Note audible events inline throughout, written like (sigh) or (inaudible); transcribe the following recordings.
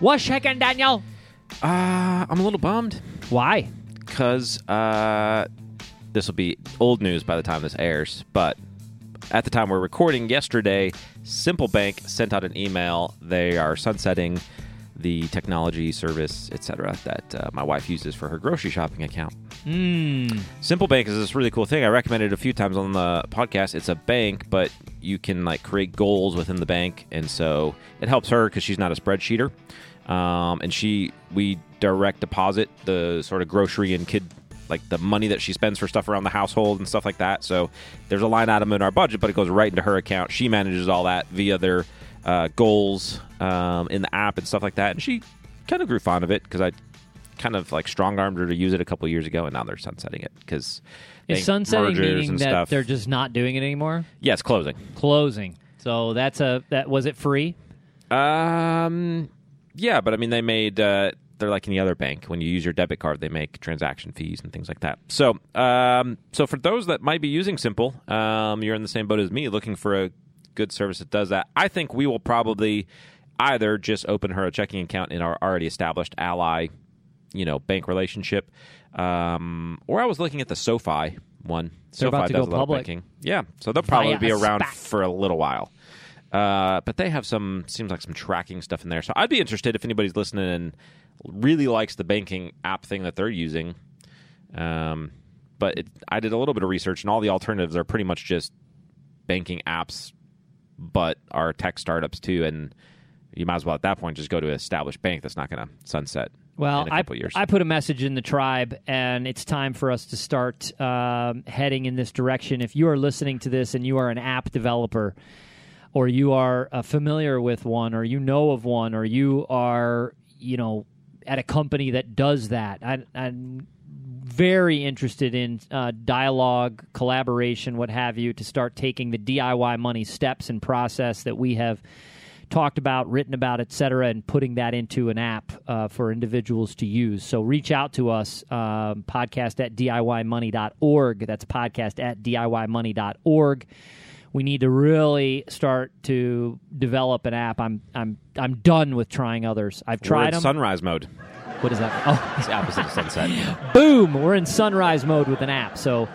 What's shaking, Daniel? Uh, I'm a little bummed Why? because uh, this will be old news by the time this airs, but at the time we're recording yesterday, Simple Bank sent out an email. They are sunsetting the technology service, etc., that uh, my wife uses for her grocery shopping account. Mmm. Simple Bank is this really cool thing. I recommended it a few times on the podcast. It's a bank, but you can like create goals within the bank, and so it helps her because she's not a spreadsheeter. Um, and she, we direct deposit the sort of grocery and kid, like the money that she spends for stuff around the household and stuff like that. So there's a line item in our budget, but it goes right into her account. She manages all that via their uh, goals um, in the app and stuff like that. And she kind of grew fond of it because I kind of like strong armed her to use it a couple years ago, and now they're sunsetting it because Is sunsetting meaning that stuff. they're just not doing it anymore? yes, closing. Closing. So that's a that was it free? Um, yeah, but I mean, they made uh, they're like any other bank. When you use your debit card, they make transaction fees and things like that. So, um, so for those that might be using Simple, um, you're in the same boat as me, looking for a good service that does that. I think we will probably either just open her a checking account in our already established Ally, you know, bank relationship, um, or I was looking at the SoFi one. They're SoFi about to does go a lot public. of banking. Yeah, so they'll probably Via be around SPAC. for a little while. Uh, but they have some seems like some tracking stuff in there. So I'd be interested if anybody's listening and really likes the banking app thing that they're using. Um, but it, I did a little bit of research, and all the alternatives are pretty much just banking apps, but are tech startups too. And you might as well at that point just go to an established bank that's not going to sunset. Well, in a I. I put a message in the tribe, and it's time for us to start um, heading in this direction. If you are listening to this and you are an app developer, or you are uh, familiar with one, or you know of one, or you are, you know, at a company that does that, I, I'm very interested in uh, dialogue, collaboration, what have you, to start taking the DIY money steps and process that we have talked about, written about, et cetera, and putting that into an app uh, for individuals to use. So reach out to us, um, podcast at DIYmoney.org. That's podcast at DIYmoney.org. We need to really start to develop an app. I'm I'm I'm done with trying others. I've We're tried in them. sunrise mode. what is that? Oh, It's opposite of sunset. (laughs) boom we're in sunrise mode with an app so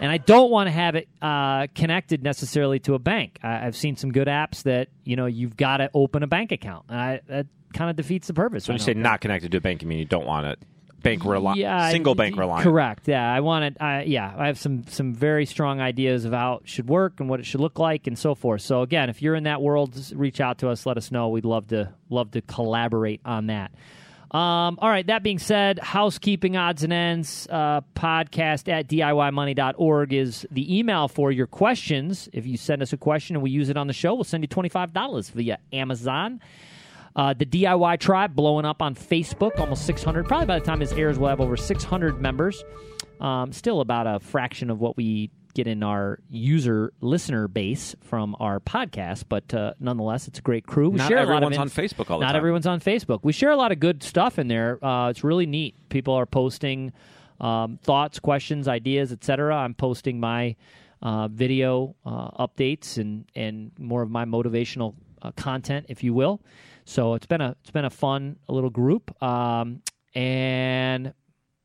and i don't want to have it uh, connected necessarily to a bank I, i've seen some good apps that you know you've got to open a bank account I, that kind of defeats the purpose So when you say don't connected to a bank, you mean you don't want it bank reliant, yeah, single I- bank reliant. Correct. Yeah, I wanted. I yeah, I have some some very strong ideas of how it should work and what it should look like and so forth. So again, if you're in that world, reach out to us. Let us know. We'd love to love to collaborate on that. Um, all right. That being said, housekeeping odds and ends uh, podcast at DIYmoney.org is the email for your questions. If you send us a question and we use it on the show, we'll send you $25 via Amazon. Uh, the DIY tribe blowing up on Facebook, almost 600. Probably by the time this airs, we'll have over 600 members. Um, still about a fraction of what we get in our user listener base from our podcast, but uh, nonetheless, it's a great crew. We Not share a lot of everyone's on Facebook all the Not time. everyone's on Facebook. We share a lot of good stuff in there. Uh, it's really neat. People are posting um, thoughts, questions, ideas, etc. I'm posting my uh, video uh, updates and and more of my motivational uh, content, if you will. So it's been a it's been a fun little group. Um, and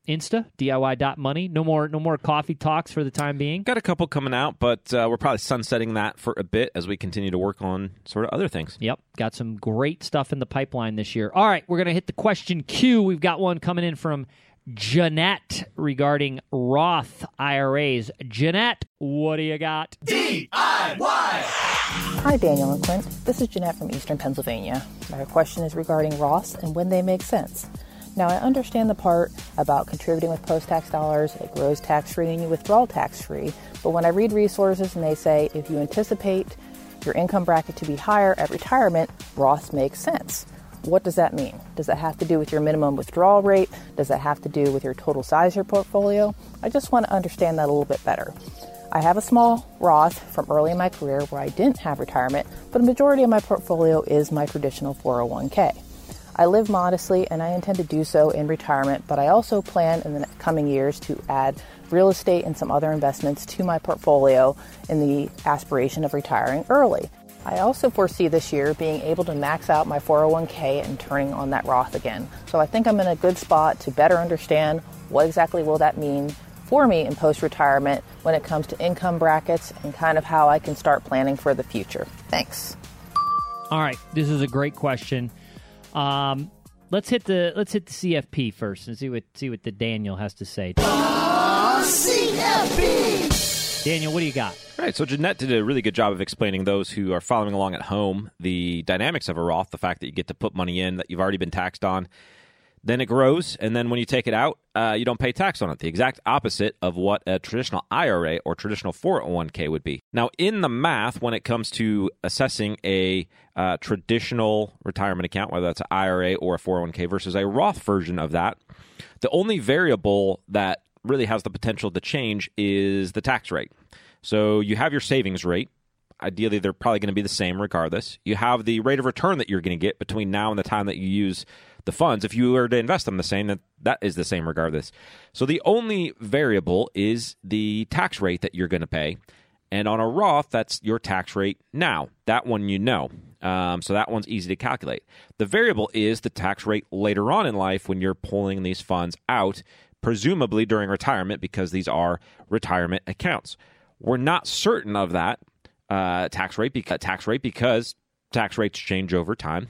Insta DIY.money. No more no more coffee talks for the time being. Got a couple coming out, but uh, we're probably sunsetting that for a bit as we continue to work on sort of other things. Yep, got some great stuff in the pipeline this year. All right, we're going to hit the question queue. We've got one coming in from Jeanette regarding Roth IRAs. Jeanette, what do you got? DIY! Hi, Daniel and Clint. This is Jeanette from Eastern Pennsylvania. My question is regarding Roths and when they make sense. Now, I understand the part about contributing with post tax dollars, it grows tax free and you withdraw tax free. But when I read resources and they say if you anticipate your income bracket to be higher at retirement, Roth makes sense. What does that mean? Does that have to do with your minimum withdrawal rate? Does that have to do with your total size of your portfolio? I just want to understand that a little bit better. I have a small Roth from early in my career where I didn't have retirement, but a majority of my portfolio is my traditional 401k. I live modestly and I intend to do so in retirement, but I also plan in the coming years to add real estate and some other investments to my portfolio in the aspiration of retiring early. I also foresee this year being able to max out my 401k and turning on that Roth again. So I think I'm in a good spot to better understand what exactly will that mean for me in post retirement when it comes to income brackets and kind of how I can start planning for the future. Thanks. All right, this is a great question. Um, let's hit the let's hit the CFP first and see what see what the Daniel has to say. CFP. Daniel, what do you got? All right, so Jeanette did a really good job of explaining those who are following along at home the dynamics of a Roth, the fact that you get to put money in that you've already been taxed on then it grows, and then when you take it out, uh, you don't pay tax on it. The exact opposite of what a traditional IRA or traditional 401k would be. Now, in the math, when it comes to assessing a uh, traditional retirement account, whether that's an IRA or a 401k versus a Roth version of that, the only variable that really has the potential to change is the tax rate. So you have your savings rate. Ideally, they're probably going to be the same regardless. You have the rate of return that you're going to get between now and the time that you use the funds. If you were to invest them the same, that that is the same regardless. So the only variable is the tax rate that you're going to pay. And on a Roth, that's your tax rate now. That one you know. Um, so that one's easy to calculate. The variable is the tax rate later on in life when you're pulling these funds out, presumably during retirement, because these are retirement accounts. We're not certain of that uh, tax rate because tax rate because tax rates change over time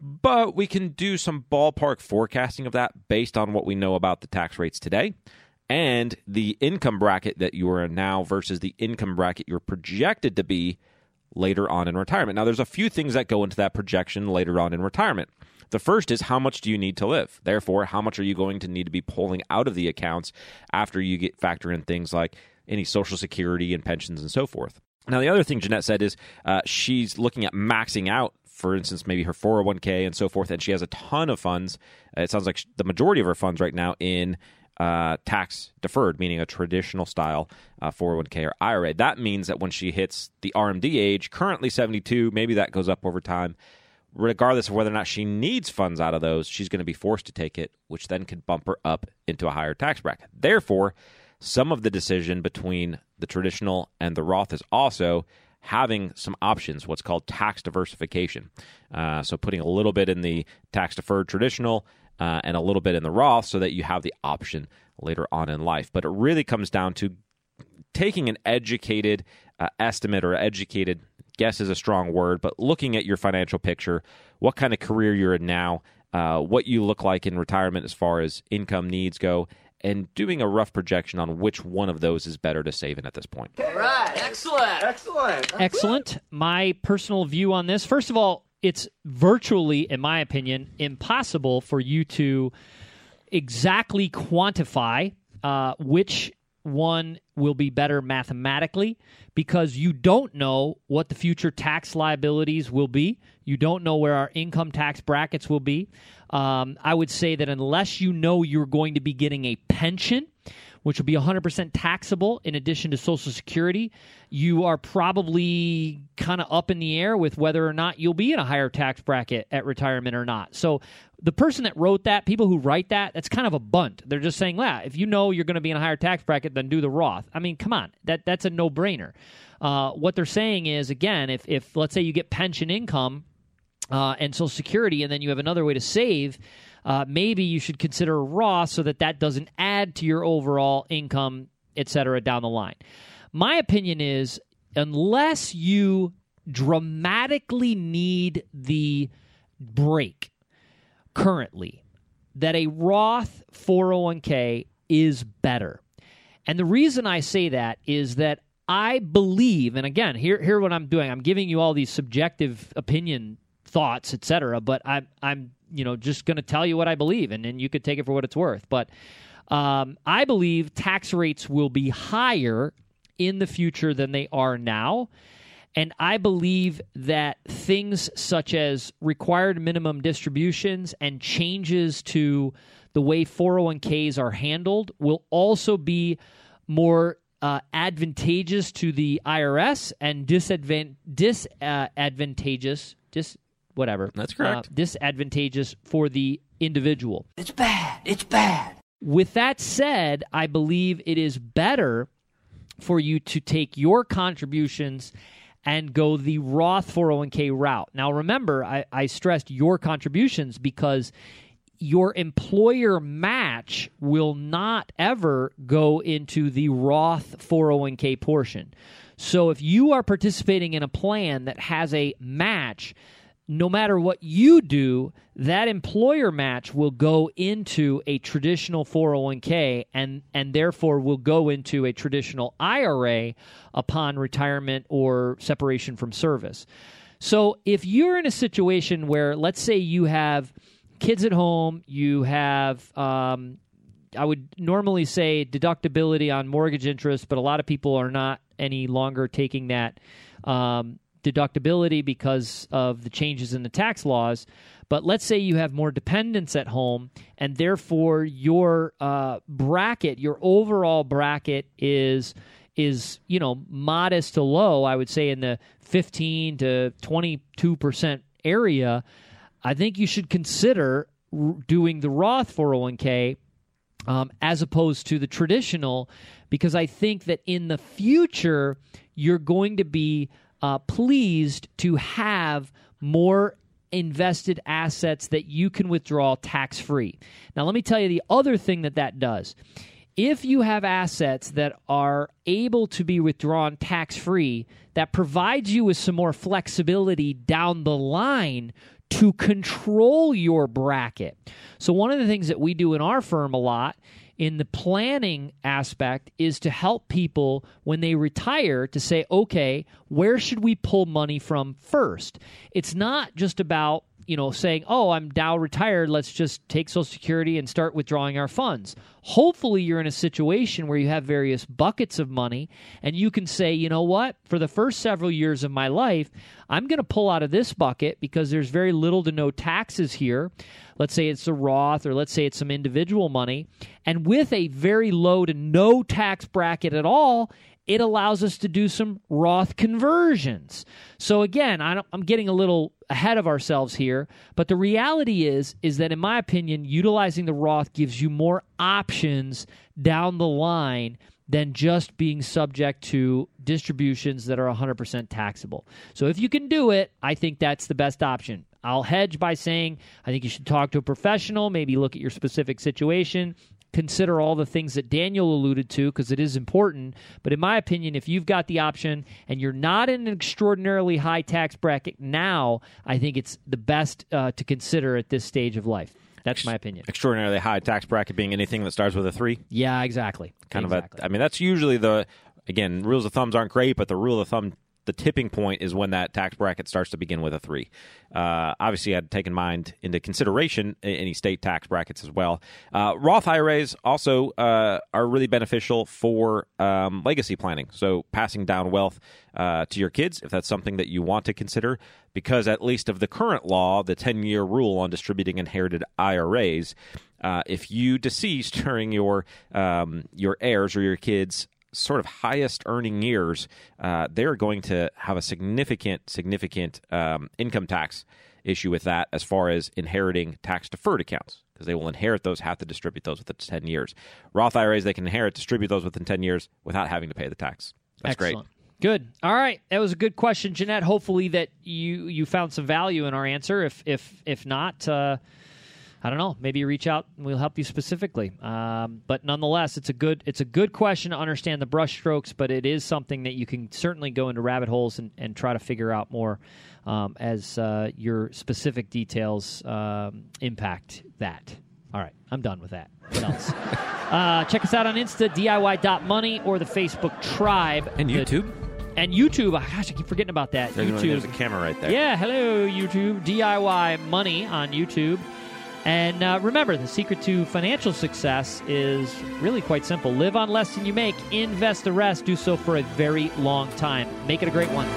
but we can do some ballpark forecasting of that based on what we know about the tax rates today and the income bracket that you are in now versus the income bracket you're projected to be later on in retirement. Now, there's a few things that go into that projection later on in retirement. The first is how much do you need to live? Therefore, how much are you going to need to be pulling out of the accounts after you get factor in things like any social security and pensions and so forth. Now, the other thing Jeanette said is uh, she's looking at maxing out for instance, maybe her 401k and so forth, and she has a ton of funds. Uh, it sounds like the majority of her funds right now in uh, tax deferred, meaning a traditional style uh, 401k or IRA. That means that when she hits the RMD age, currently 72, maybe that goes up over time. Regardless of whether or not she needs funds out of those, she's going to be forced to take it, which then could bump her up into a higher tax bracket. Therefore, some of the decision between the traditional and the Roth is also having some options, what's called tax diversification. Uh, so putting a little bit in the tax deferred traditional uh, and a little bit in the Roth so that you have the option later on in life. But it really comes down to taking an educated uh, estimate or educated guess is a strong word, but looking at your financial picture, what kind of career you're in now, uh, what you look like in retirement as far as income needs go, and doing a rough projection on which one of those is better to save in at this point. All right. Excellent. Excellent. Excellent. My personal view on this first of all, it's virtually, in my opinion, impossible for you to exactly quantify uh, which one will be better mathematically because you don't know what the future tax liabilities will be. You don't know where our income tax brackets will be. Um, I would say that unless you know you're going to be getting a pension, which will be 100% taxable in addition to Social Security, you are probably kind of up in the air with whether or not you'll be in a higher tax bracket at retirement or not. So the person that wrote that, people who write that, that's kind of a bunt. They're just saying, "Yeah, if you know you're going to be in a higher tax bracket, then do the Roth." I mean, come on, that that's a no brainer. Uh, what they're saying is, again, if if let's say you get pension income uh, and Social Security, and then you have another way to save. Uh, maybe you should consider Roth so that that doesn't add to your overall income, et cetera, down the line. My opinion is unless you dramatically need the break currently, that a Roth 401k is better. And the reason I say that is that I believe, and again, here here what I'm doing. I'm giving you all these subjective opinion thoughts, etc. But I'm I'm you know just going to tell you what I believe, and then you could take it for what it's worth. But um, I believe tax rates will be higher in the future than they are now. And I believe that things such as required minimum distributions and changes to the way 401ks are handled will also be more uh, advantageous to the IRS and disadvan- disadvantageous, dis whatever. That's correct. Uh, disadvantageous for the individual. It's bad. It's bad. With that said, I believe it is better for you to take your contributions and go the Roth 401k route. Now, remember, I, I stressed your contributions because your employer match will not ever go into the Roth 401k portion. So if you are participating in a plan that has a match, no matter what you do, that employer match will go into a traditional 401k and and therefore will go into a traditional IRA upon retirement or separation from service. So if you're in a situation where let's say you have kids at home, you have um, I would normally say deductibility on mortgage interest, but a lot of people are not any longer taking that um, deductibility because of the changes in the tax laws. But let's say you have more dependents at home, and therefore your uh, bracket, your overall bracket is is you know modest to low. I would say in the fifteen to twenty two percent area. I think you should consider r- doing the Roth 401k um, as opposed to the traditional, because I think that in the future, you're going to be uh, pleased to have more invested assets that you can withdraw tax free. Now, let me tell you the other thing that that does. If you have assets that are able to be withdrawn tax free, that provides you with some more flexibility down the line to control your bracket. So, one of the things that we do in our firm a lot in the planning aspect is to help people when they retire to say, okay, where should we pull money from first? It's not just about you know, saying, "Oh, I'm now retired. Let's just take Social Security and start withdrawing our funds." Hopefully, you're in a situation where you have various buckets of money, and you can say, "You know what? For the first several years of my life, I'm going to pull out of this bucket because there's very little to no taxes here." Let's say it's a Roth, or let's say it's some individual money, and with a very low to no tax bracket at all, it allows us to do some Roth conversions. So again, I am getting a little ahead of ourselves here, but the reality is is that in my opinion, utilizing the Roth gives you more options down the line than just being subject to distributions that are 100% taxable. So if you can do it, I think that's the best option. I'll hedge by saying I think you should talk to a professional, maybe look at your specific situation, consider all the things that Daniel alluded to because it is important. But in my opinion, if you've got the option and you're not in an extraordinarily high tax bracket now, I think it's the best uh, to consider at this stage of life. That's my opinion. Extraordinarily high tax bracket being anything that starts with a three. Yeah, exactly. Kind exactly. of a. I mean, that's usually the. Again, rules of thumbs aren't great, but the rule of thumb the tipping point is when that tax bracket starts to begin with a three. Uh, obviously, I'd taken mind into consideration any state tax brackets as well. Uh, Roth IRAs also uh, are really beneficial for um, legacy planning, so passing down wealth uh, to your kids if that's something that you want to consider. Because at least of the current law, the ten-year rule on distributing inherited IRAs. Uh, if you deceased (laughs) during your um, your heirs or your kids sort of highest earning years, uh, they're going to have a significant, significant um, income tax issue with that as far as inheriting tax deferred accounts because they will inherit those, have to distribute those within 10 years. Roth IRAs, they can inherit, distribute those within 10 years without having to pay the tax. That's Excellent. great. Good. All right, that was a good question, Jeanette. Hopefully that you you found some value in our answer. If if if not, uh, I don't know. Maybe reach out and we'll help you specifically. Um, but nonetheless, it's a good it's a good question to understand the brushstrokes, but it is something that you can certainly go into rabbit holes and, and try to figure out more um, as uh, your specific details um, impact that. All right, I'm done with that. What else? (laughs) uh, check us out on Insta, DIY.money, or the Facebook Tribe. And The- YouTube. and YouTube. Oh, gosh, I keep forgetting about that. There's, YouTube. there's a camera right there. Yeah, hello, YouTube. DIY Money on YouTube. And uh, remember, the secret to financial success is really quite simple live on less than you make, invest the rest, do so for a very long time. Make it a great one.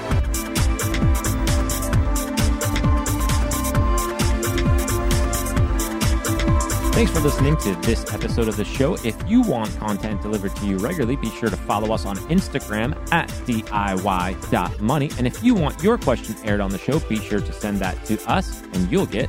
Thanks for listening to this episode of the show. If you want content delivered to you regularly, be sure to follow us on Instagram at DIY.money. And if you want your question aired on the show, be sure to send that to us and you'll get